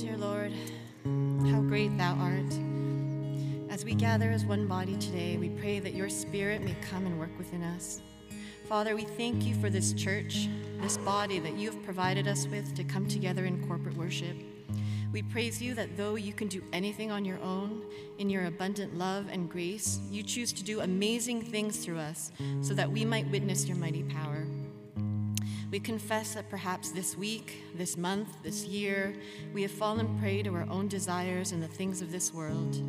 Dear Lord, how great thou art. As we gather as one body today, we pray that your spirit may come and work within us. Father, we thank you for this church, this body that you have provided us with to come together in corporate worship. We praise you that though you can do anything on your own, in your abundant love and grace, you choose to do amazing things through us so that we might witness your mighty power. We confess that perhaps this week, this month, this year, we have fallen prey to our own desires and the things of this world.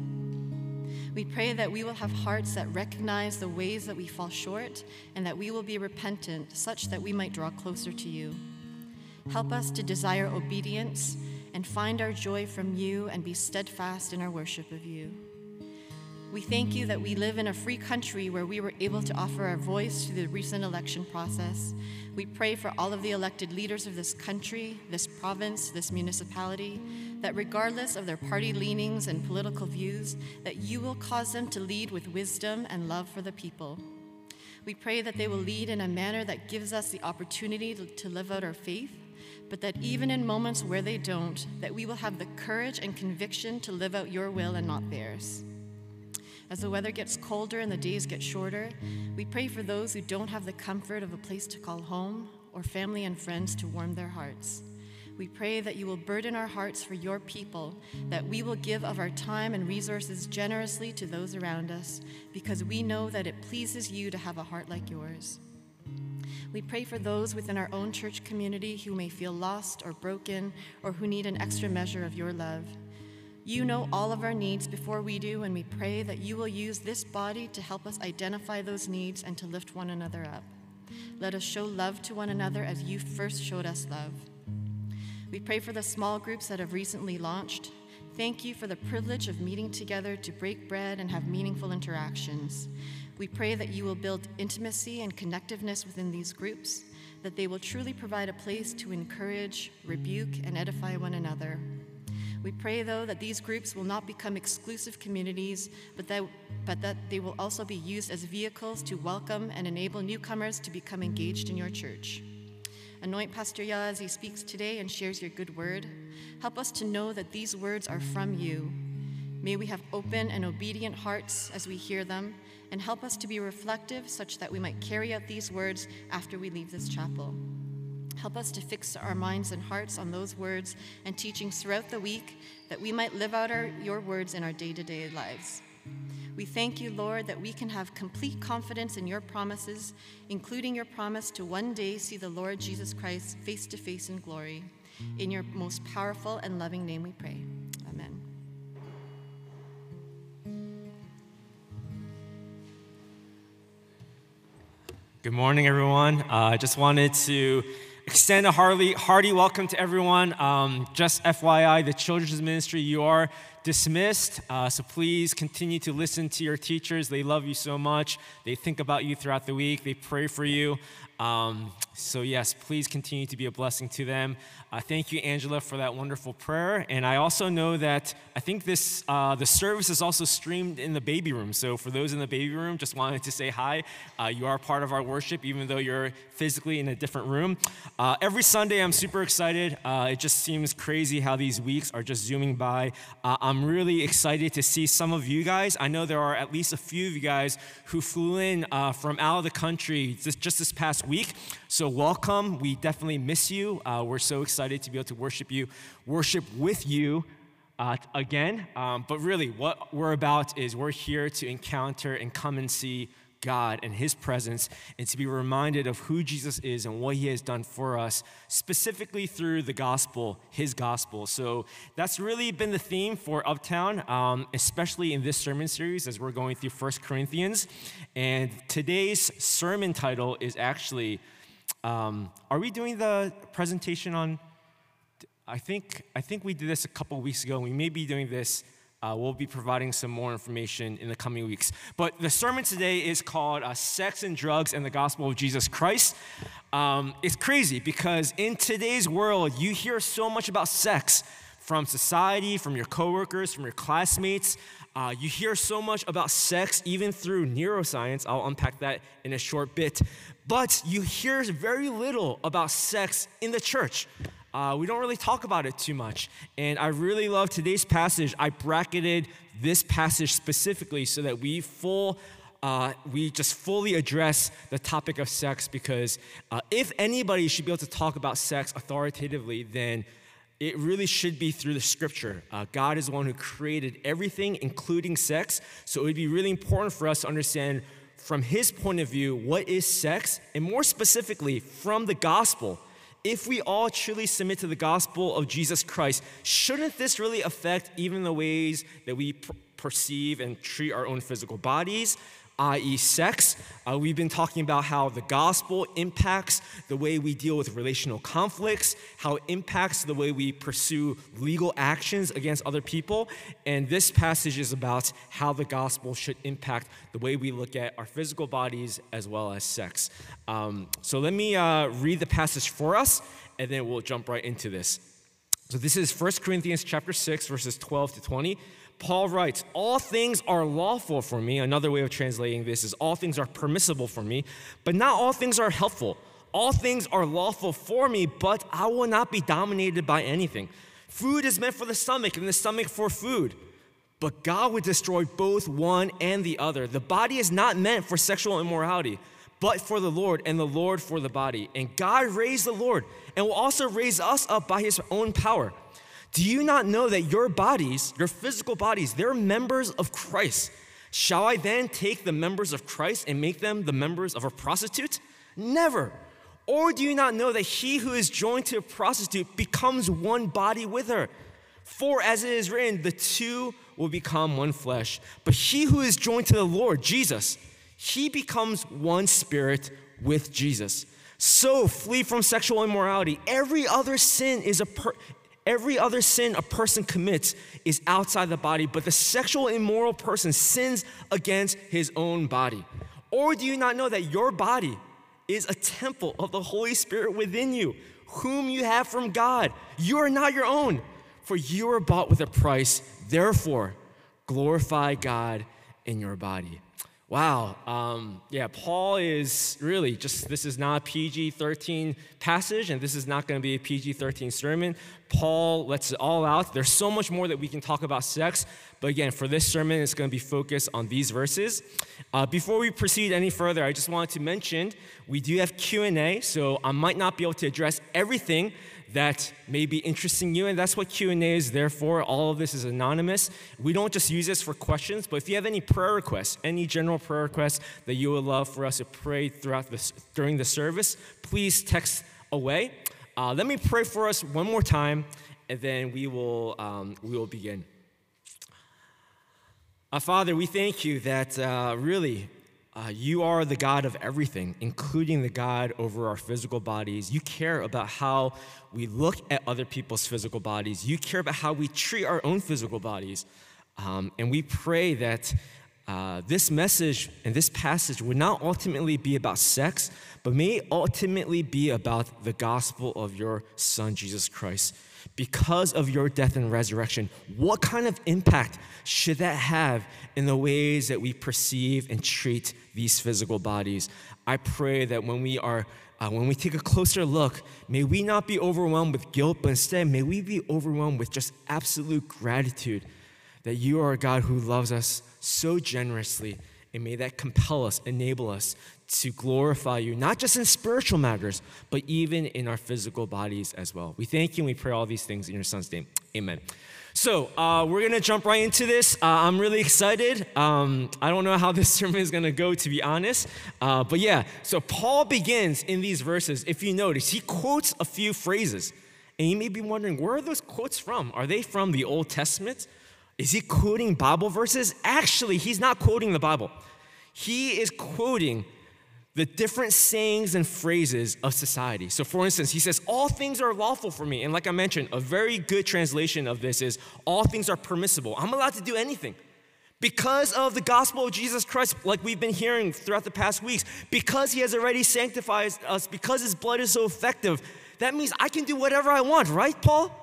We pray that we will have hearts that recognize the ways that we fall short and that we will be repentant, such that we might draw closer to you. Help us to desire obedience and find our joy from you and be steadfast in our worship of you. We thank you that we live in a free country where we were able to offer our voice to the recent election process. We pray for all of the elected leaders of this country, this province, this municipality, that regardless of their party leanings and political views, that you will cause them to lead with wisdom and love for the people. We pray that they will lead in a manner that gives us the opportunity to live out our faith but that even in moments where they don't, that we will have the courage and conviction to live out your will and not theirs. As the weather gets colder and the days get shorter, we pray for those who don't have the comfort of a place to call home or family and friends to warm their hearts. We pray that you will burden our hearts for your people, that we will give of our time and resources generously to those around us, because we know that it pleases you to have a heart like yours. We pray for those within our own church community who may feel lost or broken or who need an extra measure of your love. You know all of our needs before we do, and we pray that you will use this body to help us identify those needs and to lift one another up. Let us show love to one another as you first showed us love. We pray for the small groups that have recently launched. Thank you for the privilege of meeting together to break bread and have meaningful interactions. We pray that you will build intimacy and connectiveness within these groups, that they will truly provide a place to encourage, rebuke, and edify one another. We pray, though, that these groups will not become exclusive communities, but that, but that they will also be used as vehicles to welcome and enable newcomers to become engaged in your church. Anoint Pastor Yuh as he speaks today and shares your good word. Help us to know that these words are from you. May we have open and obedient hearts as we hear them, and help us to be reflective such that we might carry out these words after we leave this chapel. Help us to fix our minds and hearts on those words and teachings throughout the week that we might live out our, your words in our day to day lives. We thank you, Lord, that we can have complete confidence in your promises, including your promise to one day see the Lord Jesus Christ face to face in glory. In your most powerful and loving name we pray. Amen. Good morning, everyone. Uh, I just wanted to extend a hearty, hearty welcome to everyone. Um, just FYI, the children's ministry, you are dismissed. Uh, so please continue to listen to your teachers. They love you so much. They think about you throughout the week, they pray for you. Um, so, yes, please continue to be a blessing to them. Uh, thank you, Angela, for that wonderful prayer. And I also know that I think this uh, the service is also streamed in the baby room. So for those in the baby room, just wanted to say hi. Uh, you are part of our worship, even though you're physically in a different room. Uh, every Sunday, I'm super excited. Uh, it just seems crazy how these weeks are just zooming by. Uh, I'm really excited to see some of you guys. I know there are at least a few of you guys who flew in from out of the country just, this past week. So welcome. We definitely miss you. we're so excited to be able to worship you, worship with you uh, again. Um, but really, what we're about is we're here to encounter and come and see God and His presence and to be reminded of who Jesus is and what He has done for us, specifically through the gospel, His gospel. So that's really been the theme for Uptown, um, especially in this sermon series as we're going through First Corinthians. And today's sermon title is actually um, Are we doing the presentation on I think, I think we did this a couple weeks ago. We may be doing this. Uh, we'll be providing some more information in the coming weeks. But the sermon today is called uh, Sex and Drugs and the Gospel of Jesus Christ. Um, it's crazy because in today's world, you hear so much about sex from society, from your coworkers, from your classmates. Uh, you hear so much about sex, even through neuroscience. I'll unpack that in a short bit. But you hear very little about sex in the church. Uh, we don't really talk about it too much. And I really love today's passage. I bracketed this passage specifically so that we full. Uh, we just fully address the topic of sex because uh, if anybody should be able to talk about sex authoritatively, then it really should be through the scripture. Uh, God is the one who created everything, including sex. So it would be really important for us to understand from his point of view what is sex, and more specifically, from the gospel. If we all truly submit to the gospel of Jesus Christ, shouldn't this really affect even the ways that we perceive and treat our own physical bodies? i.e., sex. Uh, we've been talking about how the gospel impacts the way we deal with relational conflicts, how it impacts the way we pursue legal actions against other people. And this passage is about how the gospel should impact the way we look at our physical bodies as well as sex. Um, so let me uh, read the passage for us, and then we'll jump right into this. So this is 1 Corinthians chapter 6, verses 12 to 20. Paul writes, All things are lawful for me. Another way of translating this is, All things are permissible for me, but not all things are helpful. All things are lawful for me, but I will not be dominated by anything. Food is meant for the stomach, and the stomach for food. But God would destroy both one and the other. The body is not meant for sexual immorality, but for the Lord, and the Lord for the body. And God raised the Lord, and will also raise us up by his own power. Do you not know that your bodies, your physical bodies, they're members of Christ? Shall I then take the members of Christ and make them the members of a prostitute? Never. Or do you not know that he who is joined to a prostitute becomes one body with her? For as it is written, the two will become one flesh. But he who is joined to the Lord, Jesus, he becomes one spirit with Jesus. So flee from sexual immorality. Every other sin is a per- Every other sin a person commits is outside the body, but the sexual immoral person sins against his own body. Or do you not know that your body is a temple of the Holy Spirit within you, whom you have from God? You are not your own, for you are bought with a price. Therefore, glorify God in your body. Wow. Um, yeah, Paul is really just, this is not PG 13 passage, and this is not going to be a PG 13 sermon. Paul lets it all out. There's so much more that we can talk about sex, but again, for this sermon, it's going to be focused on these verses. Uh, before we proceed any further, I just wanted to mention we do have Q&A, so I might not be able to address everything that may be interesting you and that's what q&a is there for. All of this is anonymous. We don't just use this for questions but if you have any prayer requests any general prayer requests that you would love for us to pray throughout this during the service please text away. Uh, let me pray for us one more time and then we will um, we will begin. Uh, father we thank you that uh, really uh, you are the God of everything, including the God over our physical bodies. You care about how we look at other people's physical bodies. You care about how we treat our own physical bodies. Um, and we pray that uh, this message and this passage would not ultimately be about sex, but may ultimately be about the gospel of your Son, Jesus Christ because of your death and resurrection, what kind of impact should that have in the ways that we perceive and treat these physical bodies? I pray that when we are uh, when we take a closer look, may we not be overwhelmed with guilt, but instead may we be overwhelmed with just absolute gratitude that you are a God who loves us so generously, and may that compel us, enable us to glorify you, not just in spiritual matters, but even in our physical bodies as well. We thank you and we pray all these things in your son's name. Amen. So, uh, we're going to jump right into this. Uh, I'm really excited. Um, I don't know how this sermon is going to go, to be honest. Uh, but yeah, so Paul begins in these verses. If you notice, he quotes a few phrases. And you may be wondering, where are those quotes from? Are they from the Old Testament? Is he quoting Bible verses? Actually, he's not quoting the Bible. He is quoting the different sayings and phrases of society. So, for instance, he says, All things are lawful for me. And like I mentioned, a very good translation of this is, All things are permissible. I'm allowed to do anything. Because of the gospel of Jesus Christ, like we've been hearing throughout the past weeks, because he has already sanctified us, because his blood is so effective, that means I can do whatever I want, right, Paul?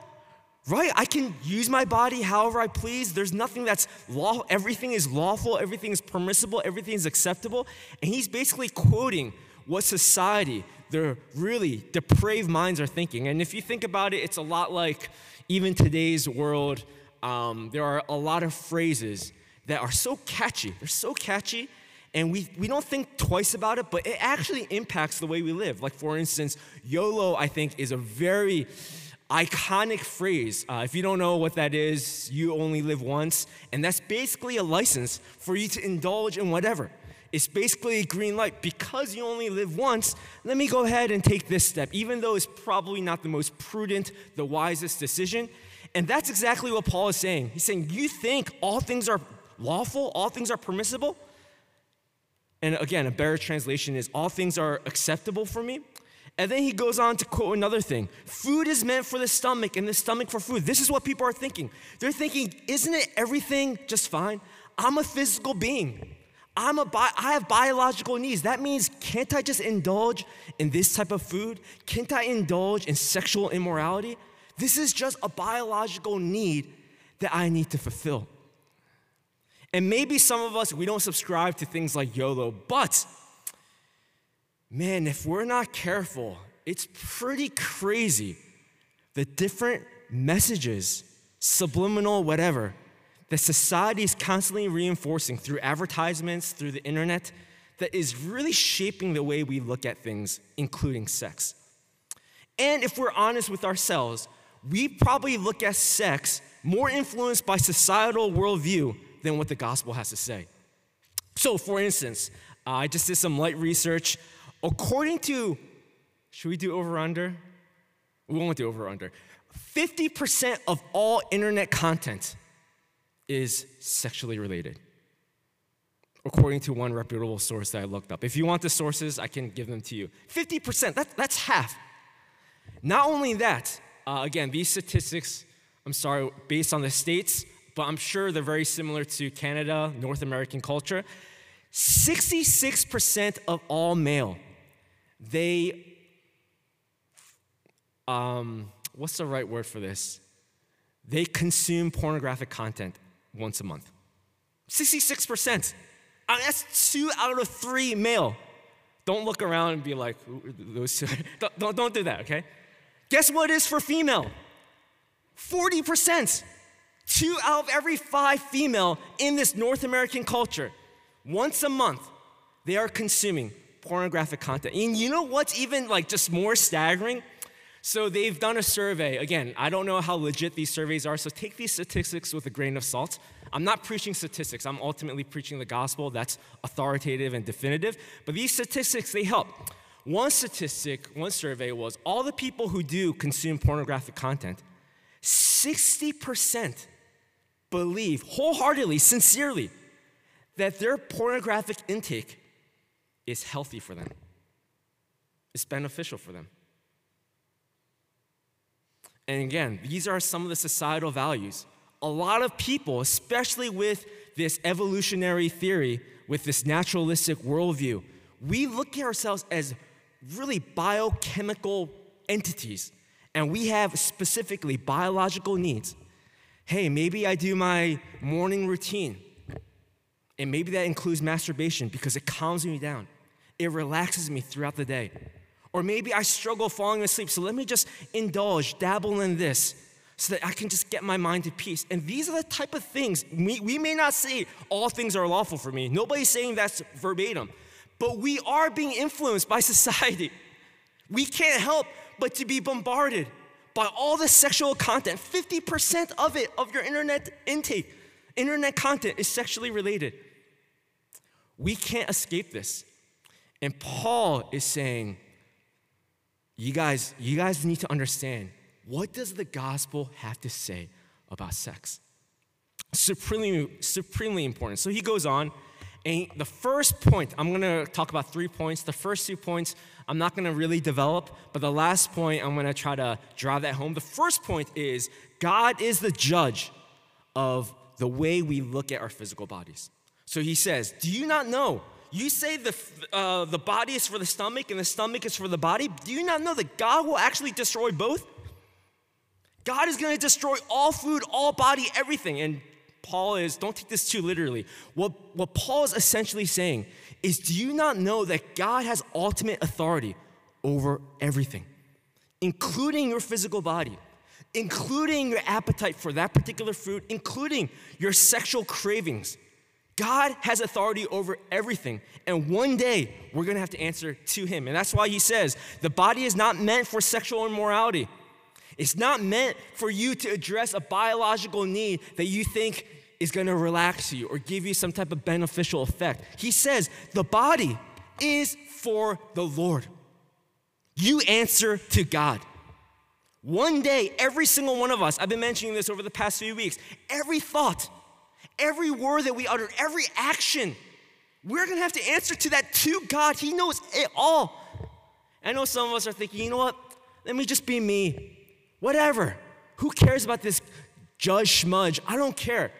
Right? I can use my body however I please. There's nothing that's law. Everything is lawful, everything is permissible, everything is acceptable. And he's basically quoting what society, the really depraved minds are thinking. And if you think about it, it's a lot like even today's world. Um, there are a lot of phrases that are so catchy. They're so catchy, and we, we don't think twice about it, but it actually impacts the way we live. Like, for instance, YOLO, I think, is a very iconic phrase. Uh, if you don't know what that is, you only live once, and that's basically a license for you to indulge in whatever. It's basically a green light. Because you only live once, let me go ahead and take this step, even though it's probably not the most prudent, the wisest decision. And that's exactly what Paul is saying. He's saying, You think all things are lawful, all things are permissible? And again, a better translation is, All things are acceptable for me. And then he goes on to quote another thing food is meant for the stomach and the stomach for food. This is what people are thinking. They're thinking, isn't it everything just fine? I'm a physical being. I'm a bi- I have biological needs. That means, can't I just indulge in this type of food? Can't I indulge in sexual immorality? This is just a biological need that I need to fulfill. And maybe some of us, we don't subscribe to things like YOLO, but man, if we're not careful, it's pretty crazy the different messages, subliminal, whatever, that society is constantly reinforcing through advertisements, through the internet, that is really shaping the way we look at things, including sex. And if we're honest with ourselves, we probably look at sex more influenced by societal worldview than what the gospel has to say. So, for instance, uh, I just did some light research. According to, should we do over under? We won't do over under. 50% of all internet content is sexually related, according to one reputable source that I looked up. If you want the sources, I can give them to you. 50%, that, that's half. Not only that, uh, again, these statistics, I'm sorry, based on the states, but I'm sure they're very similar to Canada, North American culture. 66% of all male, they, um, what's the right word for this? They consume pornographic content once a month. 66%. I mean, that's two out of three male. Don't look around and be like, those two. don't, don't, don't do that, okay? Guess what it is for female? 40%. Two out of every five female in this North American culture, once a month, they are consuming pornographic content. And you know what's even like just more staggering? So they've done a survey. Again, I don't know how legit these surveys are, so take these statistics with a grain of salt. I'm not preaching statistics, I'm ultimately preaching the gospel that's authoritative and definitive. But these statistics, they help. One statistic, one survey was all the people who do consume pornographic content, 60% believe wholeheartedly, sincerely, that their pornographic intake is healthy for them, it's beneficial for them. And again, these are some of the societal values. A lot of people, especially with this evolutionary theory, with this naturalistic worldview, we look at ourselves as really biochemical entities, and we have specifically biological needs. Hey, maybe I do my morning routine, and maybe that includes masturbation because it calms me down, it relaxes me throughout the day. Or maybe I struggle falling asleep, so let me just indulge, dabble in this so that I can just get my mind at peace. And these are the type of things, we, we may not say all things are lawful for me. Nobody's saying that's verbatim, but we are being influenced by society. We can't help but to be bombarded by all the sexual content. 50% of it, of your internet intake, internet content is sexually related. We can't escape this. And Paul is saying, you guys, you guys need to understand what does the gospel have to say about sex? Supremely, supremely important. So he goes on, and the first point, I'm gonna talk about three points. The first two points, I'm not gonna really develop, but the last point, I'm gonna try to drive that home. The first point is God is the judge of the way we look at our physical bodies. So he says, Do you not know you say the, uh, the body is for the stomach and the stomach is for the body. Do you not know that God will actually destroy both? God is going to destroy all food, all body, everything. And Paul is, don't take this too literally. What, what Paul is essentially saying is do you not know that God has ultimate authority over everything, including your physical body, including your appetite for that particular food, including your sexual cravings. God has authority over everything. And one day we're gonna have to answer to Him. And that's why He says the body is not meant for sexual immorality. It's not meant for you to address a biological need that you think is gonna relax you or give you some type of beneficial effect. He says the body is for the Lord. You answer to God. One day, every single one of us, I've been mentioning this over the past few weeks, every thought, every word that we utter, every action, we're gonna have to answer to that to God. He knows it all. I know some of us are thinking, you know what? Let me just be me. Whatever. Who cares about this judge smudge? I don't care.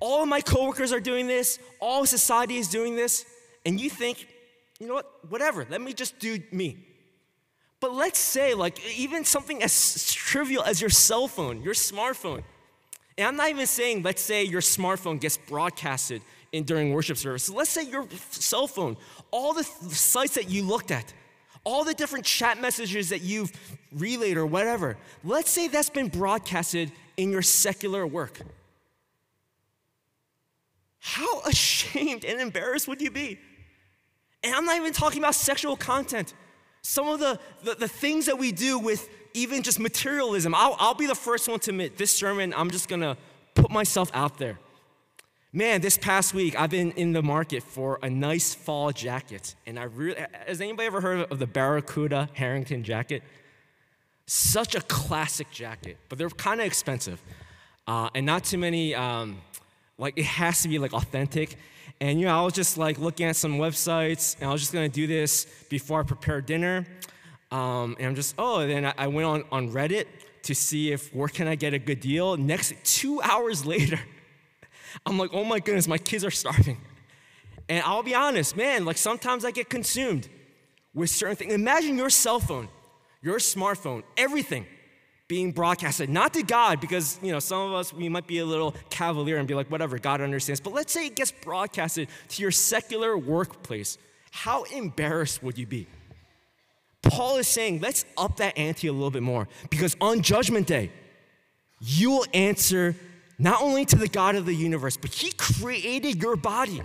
All of my coworkers are doing this, all society is doing this, and you think, you know what? Whatever. Let me just do me. But let's say, like, even something as trivial as your cell phone, your smartphone. And I'm not even saying, let's say your smartphone gets broadcasted in during worship service. let's say your cell phone, all the sites that you looked at, all the different chat messages that you've relayed or whatever, let's say that's been broadcasted in your secular work. How ashamed and embarrassed would you be? And I'm not even talking about sexual content. Some of the, the, the things that we do with even just materialism, I'll, I'll be the first one to admit this sermon, I'm just gonna put myself out there. Man, this past week I've been in the market for a nice fall jacket. And I really, has anybody ever heard of the Baracuta Harrington jacket? Such a classic jacket, but they're kind of expensive. Uh, and not too many, um, like, it has to be like authentic. And you know, I was just like looking at some websites, and I was just gonna do this before I prepare dinner. Um, and I'm just, oh, then I went on, on Reddit to see if where can I get a good deal. Next, two hours later, I'm like, oh my goodness, my kids are starving. And I'll be honest, man, like sometimes I get consumed with certain things. Imagine your cell phone, your smartphone, everything being broadcasted, not to God, because you know some of us we might be a little cavalier and be like, whatever, God understands. But let's say it gets broadcasted to your secular workplace. How embarrassed would you be? Paul is saying, let's up that ante a little bit more, because on Judgment Day, you will answer not only to the God of the universe, but He created your body.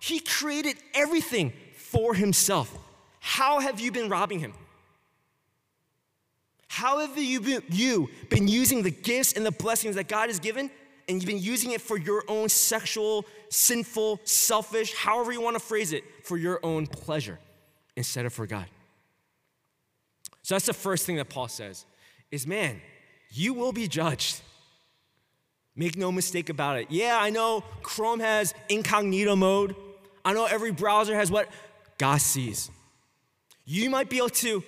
He created everything for Himself. How have you been robbing Him? How have you been, you been using the gifts and the blessings that God has given and you've been using it for your own sexual, sinful, selfish, however you want to phrase it, for your own pleasure instead of for God? So that's the first thing that Paul says is man, you will be judged. Make no mistake about it. Yeah, I know Chrome has incognito mode. I know every browser has what God sees. You might be able to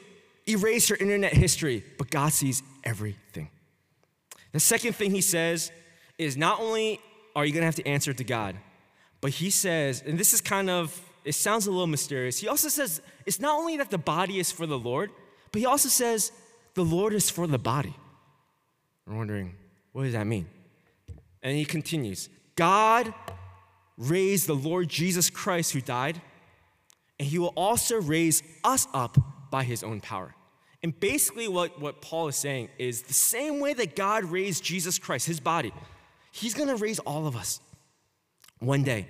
erase your internet history, but God sees everything. The second thing he says is not only are you gonna have to answer to God, but he says, and this is kind of, it sounds a little mysterious. He also says it's not only that the body is for the Lord, but he also says the Lord is for the body. I'm wondering, what does that mean? And he continues God raised the Lord Jesus Christ who died, and he will also raise us up by his own power. And basically, what, what Paul is saying is the same way that God raised Jesus Christ, his body, he's gonna raise all of us one day.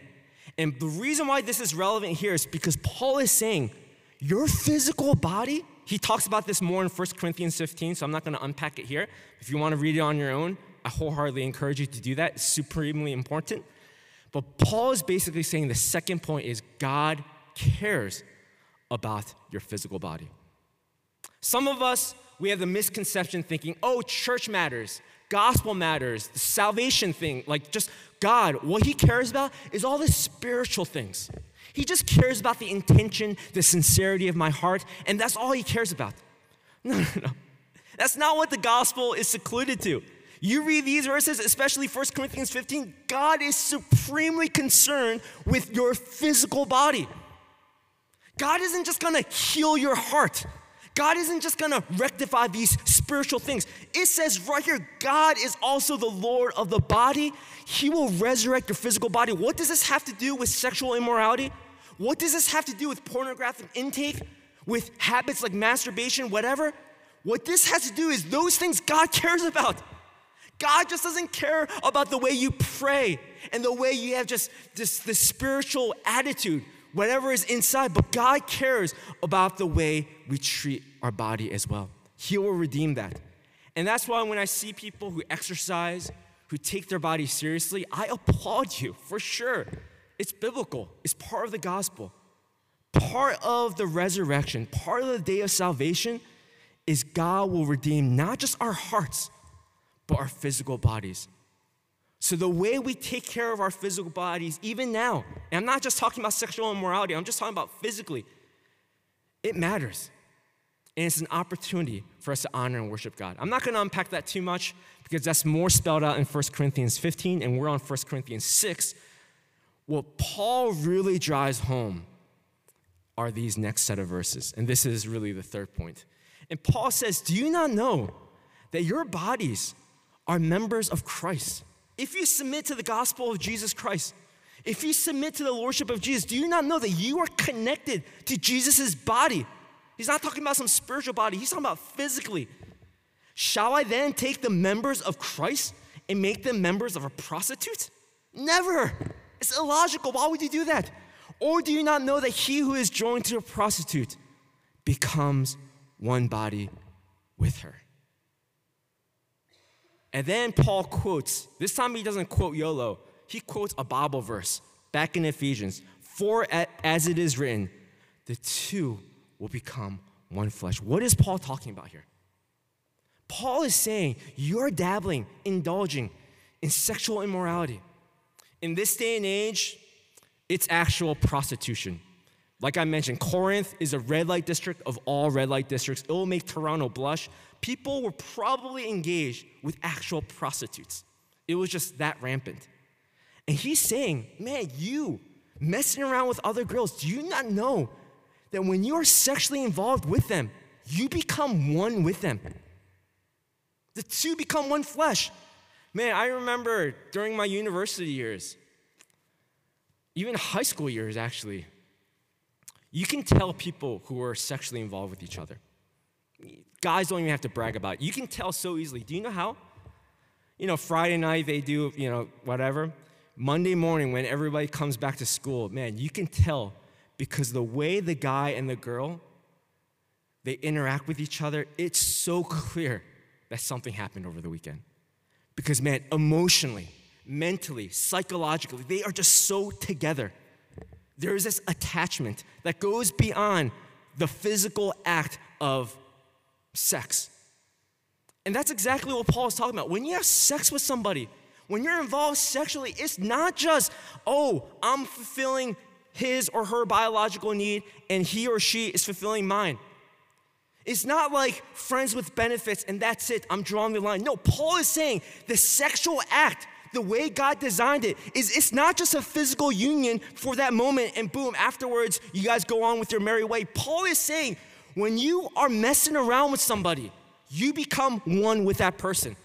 And the reason why this is relevant here is because Paul is saying, your physical body, he talks about this more in 1 Corinthians 15, so I'm not gonna unpack it here. If you wanna read it on your own, I wholeheartedly encourage you to do that. It's supremely important. But Paul is basically saying the second point is God cares about your physical body. Some of us, we have the misconception thinking, oh, church matters, gospel matters, the salvation thing, like just God, what He cares about is all the spiritual things. He just cares about the intention, the sincerity of my heart, and that's all He cares about. No, no, no. That's not what the gospel is secluded to. You read these verses, especially 1 Corinthians 15, God is supremely concerned with your physical body. God isn't just gonna heal your heart. God isn't just gonna rectify these spiritual things. It says right here, God is also the Lord of the body. He will resurrect your physical body. What does this have to do with sexual immorality? What does this have to do with pornographic intake? with habits like masturbation, whatever, what this has to do is those things God cares about. God just doesn't care about the way you pray and the way you have just this, this spiritual attitude, whatever is inside, but God cares about the way we treat our body as well. He will redeem that. And that's why when I see people who exercise, who take their body seriously, I applaud you for sure. It's biblical, it's part of the gospel. Part of the resurrection, part of the day of salvation is God will redeem not just our hearts, but our physical bodies. So, the way we take care of our physical bodies, even now, and I'm not just talking about sexual immorality, I'm just talking about physically, it matters. And it's an opportunity for us to honor and worship God. I'm not going to unpack that too much because that's more spelled out in 1 Corinthians 15, and we're on 1 Corinthians 6. What Paul really drives home are these next set of verses. And this is really the third point. And Paul says, Do you not know that your bodies are members of Christ? If you submit to the gospel of Jesus Christ, if you submit to the lordship of Jesus, do you not know that you are connected to Jesus' body? He's not talking about some spiritual body, he's talking about physically. Shall I then take the members of Christ and make them members of a prostitute? Never. It's illogical. Why would you do that? Or do you not know that he who is joined to a prostitute becomes one body with her? And then Paul quotes, this time he doesn't quote YOLO, he quotes a Bible verse back in Ephesians. For as it is written, the two will become one flesh. What is Paul talking about here? Paul is saying you're dabbling, indulging in sexual immorality. In this day and age, it's actual prostitution. Like I mentioned, Corinth is a red light district of all red light districts. It will make Toronto blush. People were probably engaged with actual prostitutes. It was just that rampant. And he's saying, man, you messing around with other girls, do you not know that when you are sexually involved with them, you become one with them? The two become one flesh. Man, I remember during my university years, even high school years actually, you can tell people who are sexually involved with each other. Guys don't even have to brag about it. You can tell so easily. Do you know how? You know, Friday night they do, you know, whatever. Monday morning when everybody comes back to school, man, you can tell because the way the guy and the girl they interact with each other, it's so clear that something happened over the weekend. Because man, emotionally, mentally, psychologically, they are just so together. There is this attachment that goes beyond the physical act of sex. And that's exactly what Paul is talking about. When you have sex with somebody, when you're involved sexually, it's not just, oh, I'm fulfilling his or her biological need and he or she is fulfilling mine. It's not like friends with benefits and that's it, I'm drawing the line. No, Paul is saying the sexual act, the way God designed it, is it's not just a physical union for that moment and boom, afterwards you guys go on with your merry way. Paul is saying when you are messing around with somebody, you become one with that person.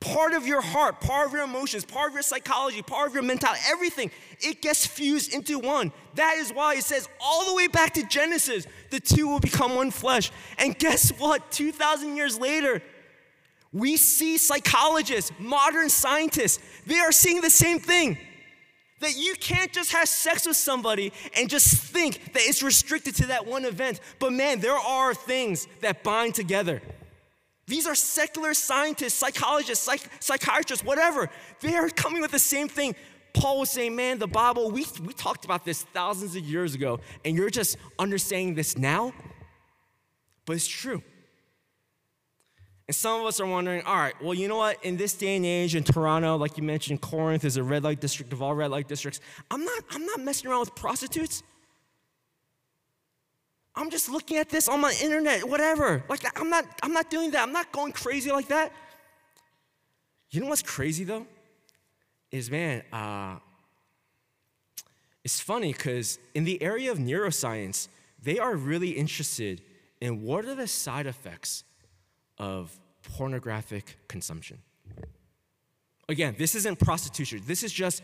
Part of your heart, part of your emotions, part of your psychology, part of your mentality, everything, it gets fused into one. That is why it says all the way back to Genesis, the two will become one flesh. And guess what? 2,000 years later, we see psychologists, modern scientists, they are seeing the same thing. That you can't just have sex with somebody and just think that it's restricted to that one event. But man, there are things that bind together. These are secular scientists, psychologists, psych- psychiatrists, whatever. They are coming with the same thing. Paul was saying, man, the Bible, we, we talked about this thousands of years ago, and you're just understanding this now. But it's true. And some of us are wondering, all right, well, you know what? In this day and age, in Toronto, like you mentioned, Corinth is a red light district of all red light districts. I'm not, I'm not messing around with prostitutes. I'm just looking at this on my internet, whatever. Like I'm not I'm not doing that. I'm not going crazy like that. You know what's crazy though? Is man, uh, it's funny because in the area of neuroscience, they are really interested in what are the side effects of pornographic consumption. Again, this isn't prostitution. This is just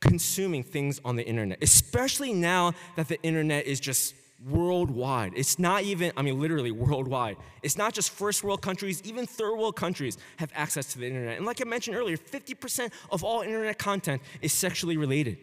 consuming things on the internet, especially now that the internet is just worldwide. It's not even, I mean, literally worldwide. It's not just first world countries, even third world countries have access to the internet. And like I mentioned earlier, 50% of all internet content is sexually related.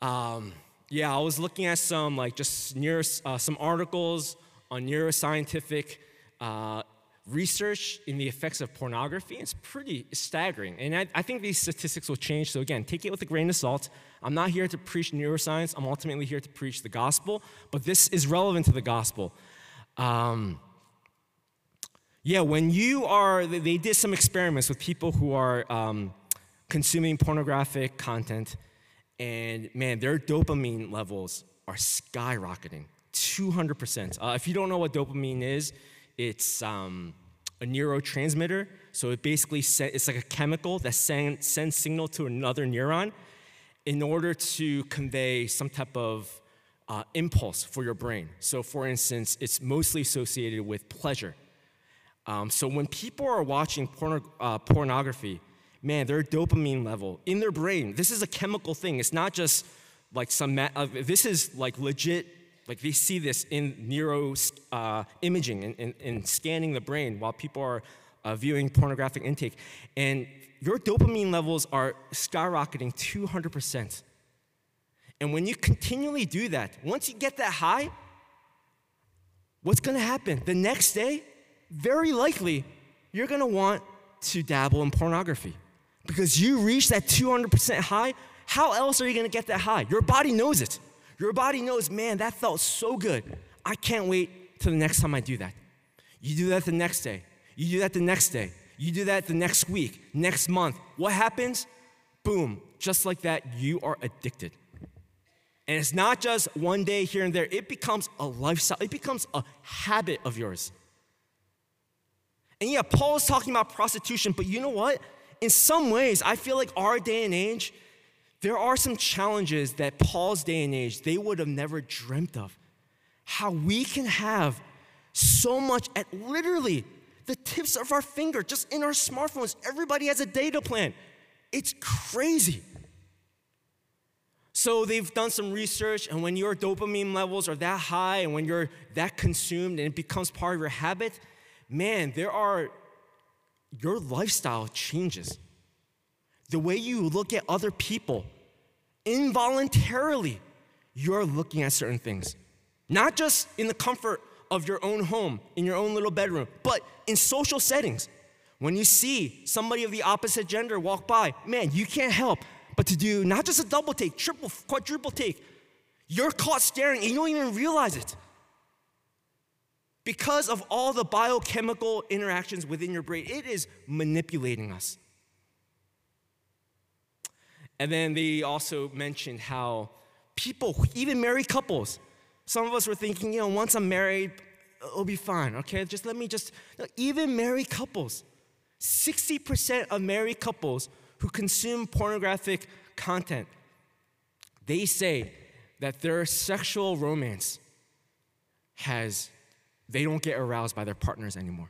Um, yeah, I was looking at some like just neuro, uh, some articles on neuroscientific uh, research in the effects of pornography. It's pretty staggering, and I, I, think these statistics will change. So again, take it with a grain of salt. I'm not here to preach neuroscience. I'm ultimately here to preach the gospel, but this is relevant to the gospel. Um, yeah, when you are, they did some experiments with people who are um, consuming pornographic content and man, their dopamine levels are skyrocketing 200%. Uh, if you don't know what dopamine is, it's um, a neurotransmitter. So it basically it's like a chemical that send, sends signal to another neuron in order to convey some type of uh, impulse for your brain. So, for instance, it's mostly associated with pleasure. Um, so when people are watching uh, pornography, man, their dopamine level in their brain, this is a chemical thing. It's not just like some, uh, this is like legit, like they see this in neuro uh, imaging and, scanning the brain while people are uh, viewing pornographic intake. And your dopamine levels are skyrocketing 200%. And when you continually do that, once you get that high, what's gonna happen? The next day, very likely, you're gonna want to dabble in pornography because you reach that 200% high. How else are you gonna get that high? Your body knows it. Your body knows, man, that felt so good. I can't wait till the next time I do that. You do that the next day. You do that the next day. You do that the next week, next month. What happens? Boom, just like that, you are addicted. And it's not just one day here and there, it becomes a lifestyle, it becomes a habit of yours. And yeah, Paul is talking about prostitution, but you know what? in some ways, I feel like our day and age, there are some challenges that Paul's day and age they would have never dreamt of. How we can have so much at literally the tips of our finger, just in our smartphones. Everybody has a data plan. It's crazy. So they've done some research, and when your dopamine levels are that high, and when you're that consumed, and it becomes part of your habit, man, there are your lifestyle changes. The way you look at other people, involuntarily, you're looking at certain things. Not just in the comfort of your own home, in your own little bedroom, but in social settings. When you see somebody of the opposite gender walk by, man, you can't help but to do not just a double take, triple, quadruple take. You're caught staring and you don't even realize it because of all the biochemical interactions within your brain, it is manipulating us. And then they also mentioned how people, even married couples, some of us were thinking, you know, once I'm married, it'll be fine, okay? Just let me just, even married couples, 60% of married couples who consume pornographic content, they say that their sexual romance has they don't get aroused by their partners anymore.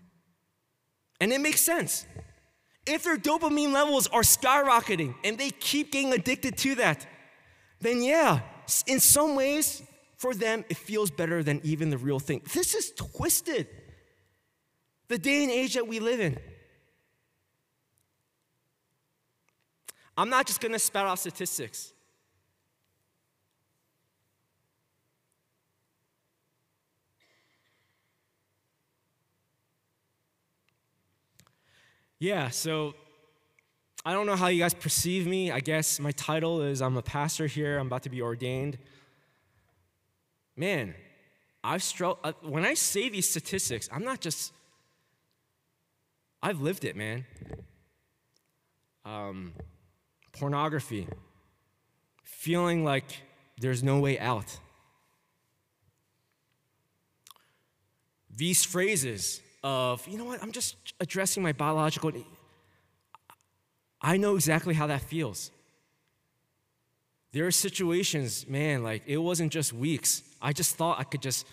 And it makes sense. If their dopamine levels are skyrocketing and they keep getting addicted to that, then yeah, in some ways, for them, it feels better than even the real thing. This is twisted. The day and age that we live in. I'm not just gonna spout out statistics. Yeah, so I don't know how you guys perceive me. I guess my title is I'm a pastor here, I'm about to be ordained. Man, I've struggled. Uh, when I say these statistics, I'm not just, I've lived it, man. Um, pornography, feeling like there's no way out. These phrases, of, you know what, I'm just addressing my biological. I know exactly how that feels. There are situations, man, like it wasn't just weeks. I just thought I could just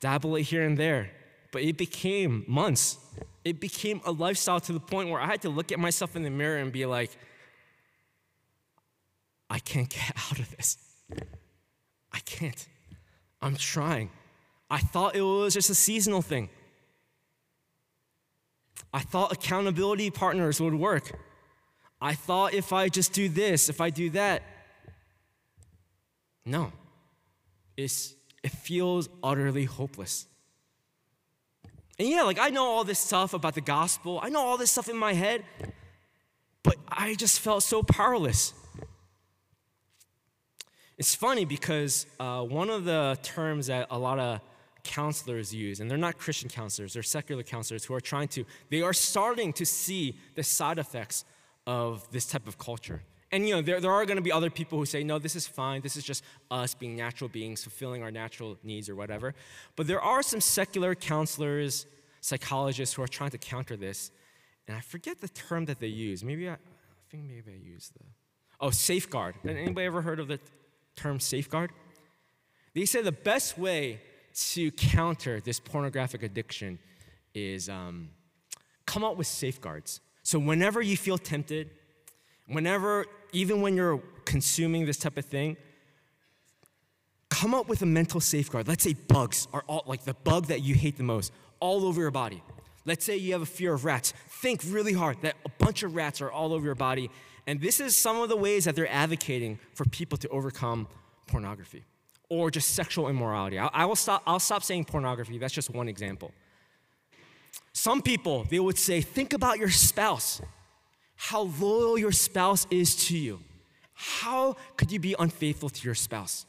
dabble it here and there, but it became months. It became a lifestyle to the point where I had to look at myself in the mirror and be like, I can't get out of this. I can't. I'm trying. I thought it was just a seasonal thing. I thought accountability partners would work. I thought if I just do this, if I do that. No. It's, it feels utterly hopeless. And yeah, like I know all this stuff about the gospel, I know all this stuff in my head, but I just felt so powerless. It's funny because uh, one of the terms that a lot of counselors use, and they're not Christian counselors, they're secular counselors who are trying to, they are starting to see the side effects of this type of culture. And you know, there, there are going to be other people who say, no, this is fine. This is just us being natural beings, fulfilling our natural needs or whatever. But there are some secular counselors, psychologists who are trying to counter this. And I forget the term that they use. Maybe I, I think maybe I used the, oh, safeguard. Anybody ever heard of the term safeguard? They say the best way to counter this pornographic addiction is um, come up with safeguards. So whenever you feel tempted, whenever, even when you're consuming this type of thing, come up with a mental safeguard. Let's say bugs are all, like the bug that you hate the most, all over your body. Let's say you have a fear of rats. Think really hard that a bunch of rats are all over your body. And this is some of the ways that they're advocating for people to overcome pornography or just sexual immorality. I, I will stop, I'll stop saying pornography. That's just one example. Some people, they would say, think about your spouse, how loyal your spouse is to you. How could you be unfaithful to your spouse?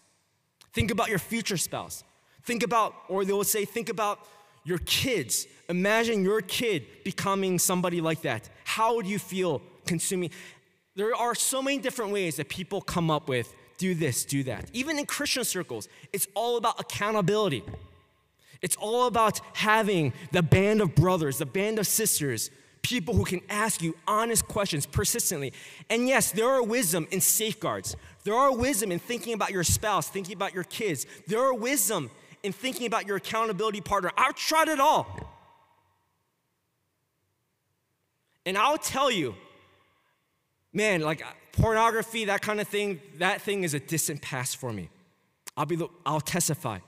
Think about your future spouse. Think about, or they would say, think about your kids. Imagine your kid becoming somebody like that. How would you feel consuming? There are so many different ways that people come up with do this, do that. Even in Christian circles, it's all about accountability. It's all about having the band of brothers, the band of sisters, people who can ask you honest questions persistently. And yes, there are wisdom in safeguards. There are wisdom in thinking about your spouse, thinking about your kids. There are wisdom in thinking about your accountability partner. I've tried it all. And I'll tell you, man, like pornography, that kind of thing, that thing is a distant past for me. I'll be, I'll testify.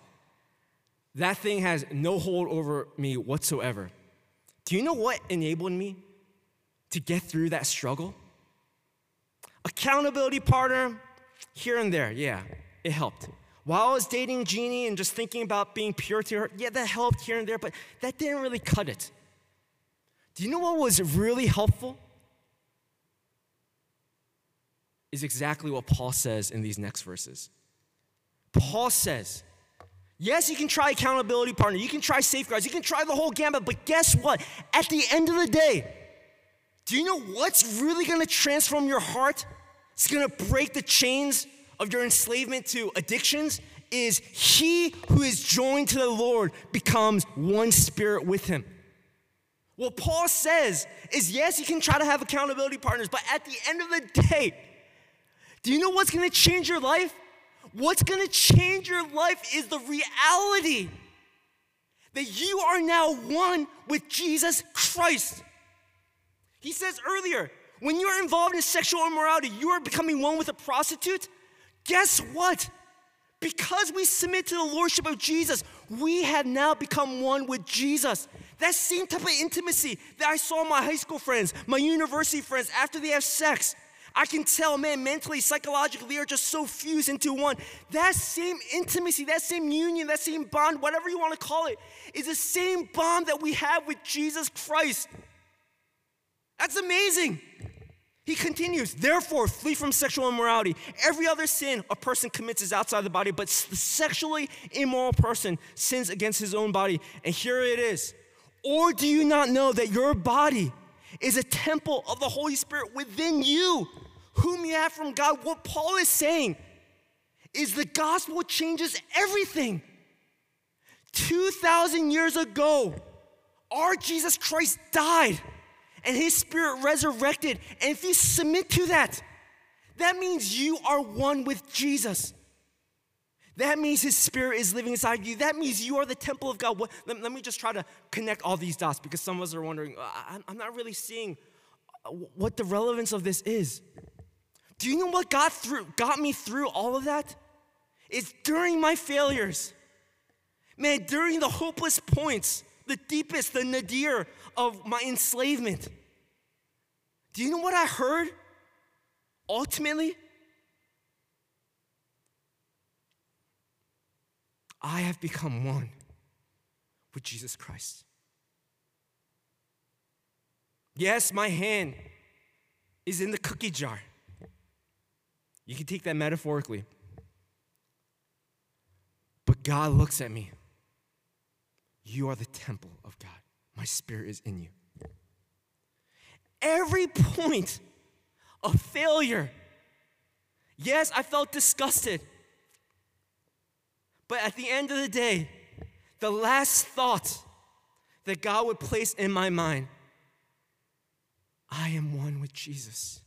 That thing has no hold over me whatsoever. Do you know what enabled me to get through that struggle? Accountability partner, here and there, yeah, it helped. While I was dating Jeannie and just thinking about being pure to her, yeah, that helped here and there, but that didn't really cut it. Do you know what was really helpful? Is exactly what Paul says in these next verses. Paul says, Yes, you can try accountability partner, you can try safeguards, you can try the whole gambit, but guess what? At the end of the day, do you know what's really gonna transform your heart? It's gonna break the chains of your enslavement to addictions. Is he who is joined to the Lord becomes one spirit with him. What Paul says is yes, you can try to have accountability partners, but at the end of the day, do you know what's gonna change your life? What's gonna change your life is the reality that you are now one with Jesus Christ. He says earlier, when you're involved in sexual immorality, you are becoming one with a prostitute. Guess what? Because we submit to the lordship of Jesus, we have now become one with Jesus. That same type of intimacy that I saw my high school friends, my university friends after they have sex, I can tell, man, mentally, psychologically, are just so fused into one. That same intimacy, that same union, that same bond, whatever you want to call it, is the same bond that we have with Jesus Christ. That's amazing. He continues, therefore, flee from sexual immorality. Every other sin a person commits is outside the body, but the sexually immoral person sins against his own body. And here it is. Or do you not know that your body is a temple of the Holy Spirit within you, whom you have from God. What Paul is saying is the gospel changes everything. 2,000 years ago, our Jesus Christ died and his spirit resurrected. And if you submit to that, that means you are one with Jesus. That means His Spirit is living inside you. That means you are the temple of God. What, let, let, me just try to connect all these dots because some of us are wondering, I, I'm not really seeing uh, what the relevance of this is. Do you know what got through got me through all of that? It's during my failures. Man, during the hopeless points, the deepest, the nadir of my enslavement. Do you know what I heard? Ultimately, I have become one with Jesus Christ. Yes, my hand is in the cookie jar. You can take that metaphorically. But God looks at me. You are the temple of God. My spirit is in you. Every point of failure. Yes, I felt disgusted. But at the end of the day, the last thought that God would place in my mind I am one with Jesus.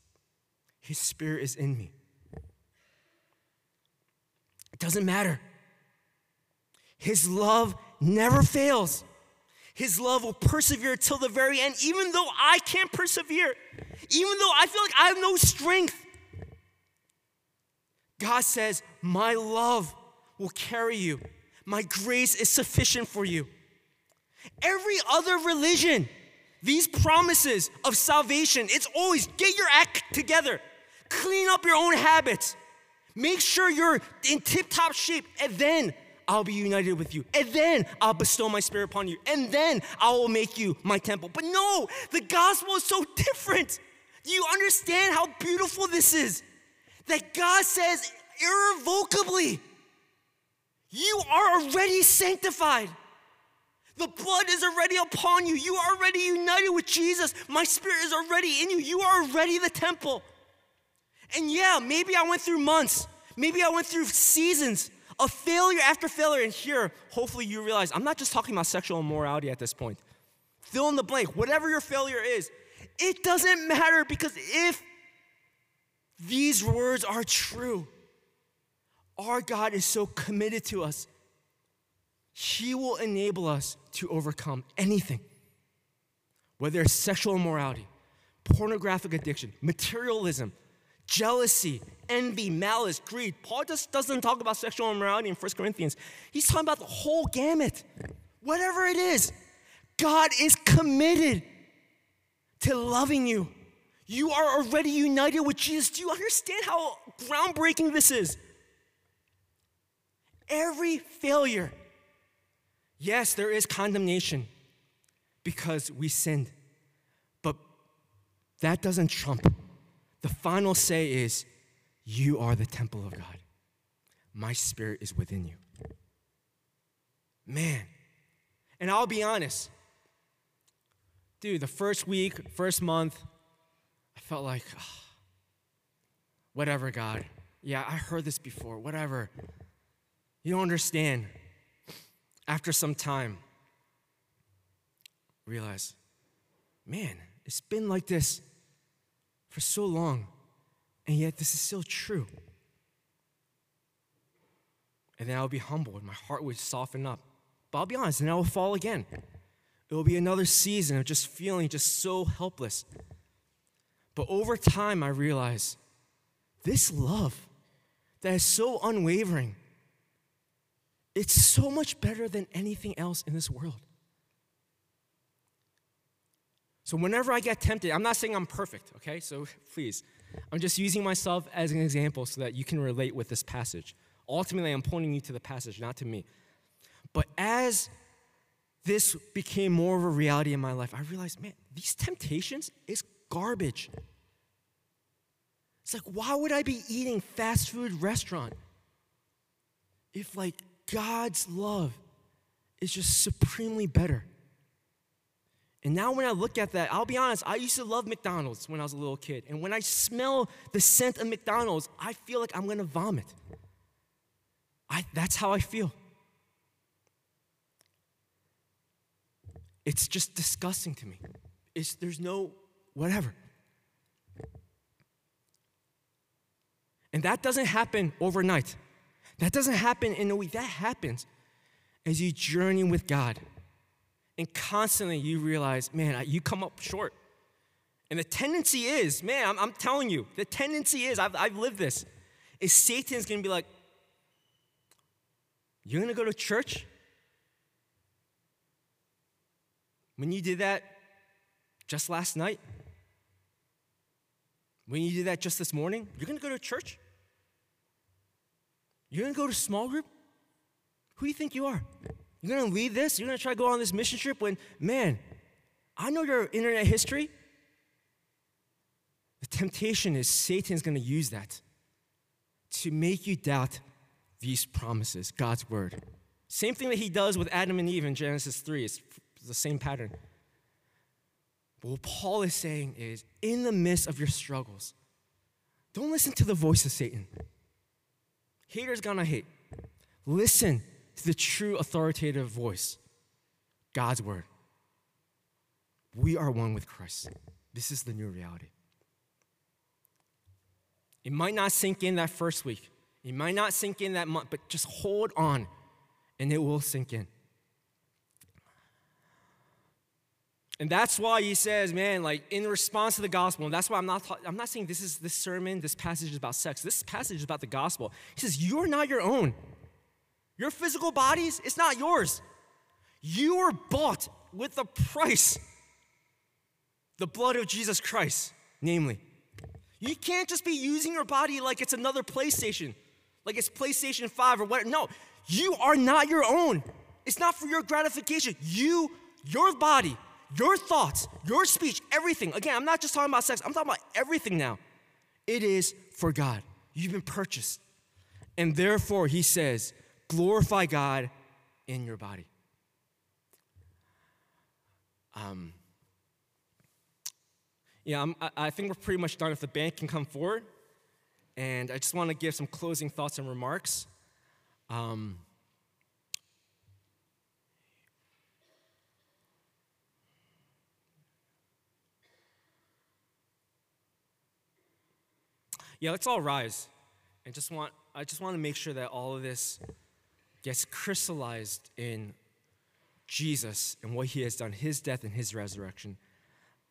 His spirit is in me. It doesn't matter. His love never fails. His love will persevere till the very end, even though I can't persevere, even though I feel like I have no strength. God says, My love will carry you, my grace is sufficient for you. Every other religion, these promises of salvation, it's always get your act together, clean up your own habits, make sure you're in tip top shape, and then I'll be united with you. And then I'll bestow my spirit upon you. And then I will make you my temple. But no, the gospel is so different. Do you understand how beautiful this is? That God says irrevocably, you are already sanctified. The blood is already upon you. You are already united with Jesus. My spirit is already in you. You are already the temple. And yeah, maybe I went through months, maybe I went through seasons of failure after failure. And here, hopefully, you realize I'm not just talking about sexual immorality at this point. Fill in the blank, whatever your failure is, it doesn't matter because if these words are true, our God is so committed to us he will enable us to overcome anything, whether it's sexual immorality, pornographic addiction, materialism, jealousy, envy, malice, greed. Paul just doesn't talk about sexual immorality in 1 Corinthians. He's talking about the whole gamut. Whatever it is, God is committed to loving you. You are already united with Jesus. Do you understand how groundbreaking this is? Every failure Yes, there is condemnation because we sinned. But that doesn't trump. The final say is, You are the temple of God. My spirit is within you. Man. And I'll be honest. Dude, the first week, first month, I felt like, oh, whatever, God. Yeah, I heard this before, whatever. You don't understand after some time, realize, man, it's been like this for so long, and yet this is still true. And then I'll be humbled, and my heart would soften up. But I'll be honest, and I will fall again. It will be another season of just feeling just so helpless. But over time, I realize this love that is so unwavering it's so much better than anything else in this world. So, whenever I get tempted, I'm not saying I'm perfect, okay? So, please, I'm just using myself as an example so that you can relate with this passage. Ultimately, I'm pointing you to the passage, not to me. But as this became more of a reality in my life, I realized, man, these temptations is garbage. It's like, why would I be eating fast food restaurant if like God's love is just supremely better. And now, when I look at that, I'll be honest, I used to love McDonald's when I was a little kid. And when I smell the scent of McDonald's, I feel like I'm gonna vomit. I, that's how I feel. It's just disgusting to me. It's, there's no whatever. And that doesn't happen overnight. That doesn't happen in a week. That happens as you journey with God. And constantly you realize, man, you come up short. And the tendency is, man, I'm, I'm telling you, the tendency is, I've, I've lived this, is Satan's gonna be like, You're gonna go to church? When you did that just last night? When you did that just this morning? You're gonna go to church? You're gonna go to small group? Who do you think you are? You're gonna lead this? You're gonna try to go on this mission trip when, man, I know your internet history. The temptation is Satan's gonna use that to make you doubt these promises, God's word. Same thing that he does with Adam and Eve in Genesis 3. It's the same pattern. But what Paul is saying is in the midst of your struggles, don't listen to the voice of Satan. Haters gonna hate. Listen to the true authoritative voice God's word. We are one with Christ. This is the new reality. It might not sink in that first week, it might not sink in that month, but just hold on and it will sink in. And that's why he says, man, like in response to the gospel, and that's why I'm not, I'm not saying this is this sermon, this passage is about sex. This passage is about the gospel. He says, You're not your own. Your physical bodies, it's not yours. You were bought with a price the blood of Jesus Christ, namely. You can't just be using your body like it's another PlayStation, like it's PlayStation 5 or whatever. No, you are not your own. It's not for your gratification. You, your body, your thoughts, your speech, everything. Again, I'm not just talking about sex, I'm talking about everything now. It is for God. You've been purchased. And therefore, he says, glorify God in your body. Um, yeah, I'm, i think we're pretty much done. If the band can come forward, and I just want to give some closing thoughts and remarks. Um, yeah, let's all rise. And just want, I just want to make sure that all of this gets crystallized in Jesus and what he has done, his death and his resurrection.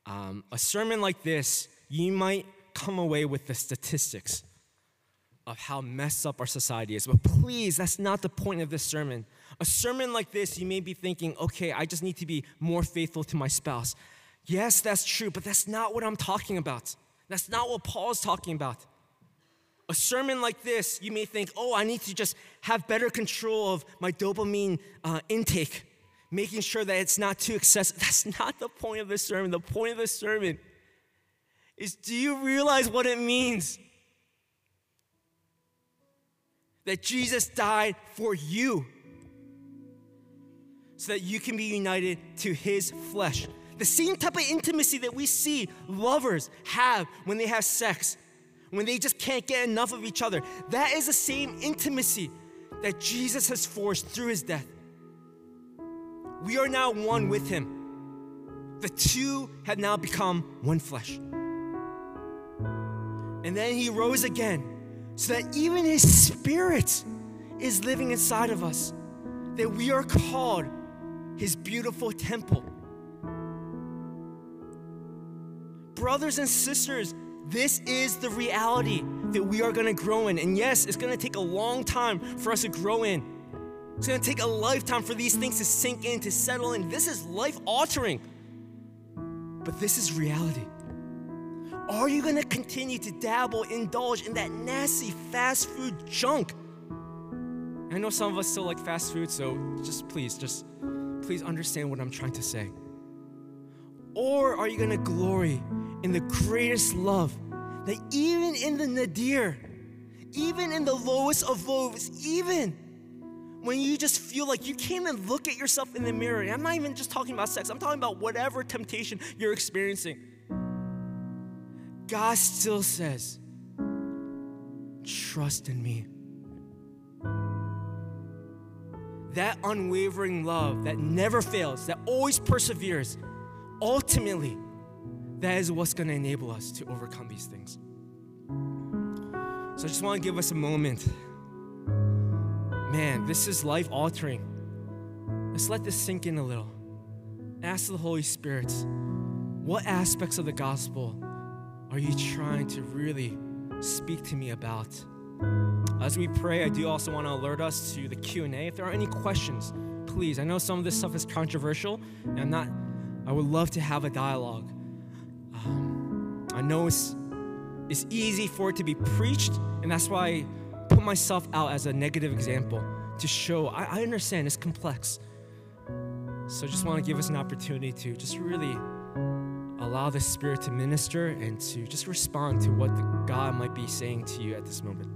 Um, a sermon like this, you might come away with the statistics of how messed up our society is. But please, that's not the point of this sermon. A sermon like this, you may be thinking, okay, I just need to be more faithful to my spouse. Yes, that's true, but that's not what I'm talking about. That's not what Paul's talking about. A sermon like this, you may think, oh, I need to just have better control of my dopamine uh, intake, making sure that it's not too excessive. That's not the point of this sermon. The point of this sermon is do you realize what it means? That Jesus died for you so that you can be united to his flesh. The same type of intimacy that we see lovers have when they have sex when they just can't get enough of each other. That is the same intimacy that Jesus has forged through his death. We are now one with him. The two have now become one flesh. And then he rose again so that even his spirit is living inside of us, that we are called his beautiful temple. Brothers and sisters, this is the reality that we are going to grow in. And yes, it's going to take a long time for us to grow in. It's going to take a lifetime for these things to sink in, to settle in. This is life altering. But this is reality. Are you going to continue to dabble, indulge in that nasty fast food junk? I know some of us still like fast food, so just please, just please understand what I'm trying to say. Or are you going to glory in the greatest love that even in the nadir, even in the lowest of lows, even when you just feel like you can't even look at yourself in the mirror, and I'm not even just talking about sex, I'm talking about whatever temptation you're experiencing, God still says, Trust in me. That unwavering love that never fails, that always perseveres, ultimately that is what's going to enable us to overcome these things. So I just want to give us a moment. Man, this is life altering. Let's let this sink in a little. Ask the Holy Spirit, what aspects of the gospel are you trying to really speak to me about As we pray, I do also want to alert us to the Q&A. If there are any questions, please. I know some of this stuff is controversial, and I'm not. I would love to have a dialogue. Um, I know it's it's easy for it to be preached, and that's why I put myself out as a negative example to show I, I understand it's complex. So I just want to give us an opportunity to just really allow the Spirit to minister and to just respond to what God might be saying to you at this moment.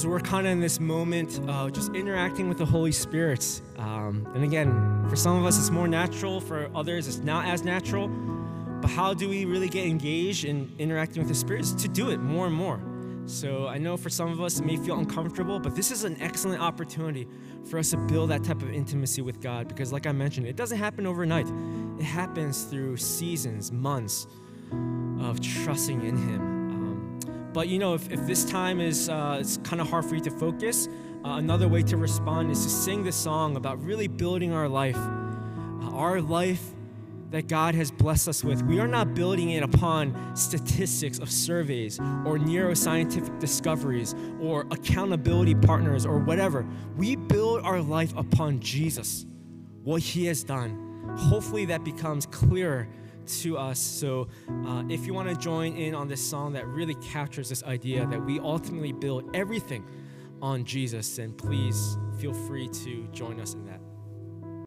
As we're kind of in this moment, uh, just interacting with the Holy Spirit. Um, and again, for some of us, it's more natural. For others, it's not as natural. But how do we really get engaged in interacting with the Spirit? To do it more and more. So I know for some of us, it may feel uncomfortable, but this is an excellent opportunity for us to build that type of intimacy with God. Because, like I mentioned, it doesn't happen overnight, it happens through seasons, months of trusting in Him. But you know, if, if this time is uh, it's kind of hard for you to focus, uh, another way to respond is to sing this song about really building our life, uh, our life that God has blessed us with. We are not building it upon statistics of surveys or neuroscientific discoveries or accountability partners or whatever. We build our life upon Jesus, what He has done. Hopefully, that becomes clearer to us. So, uh, if you want to join in on this song that really captures this idea that we ultimately build everything on Jesus, then please feel free to join us in that.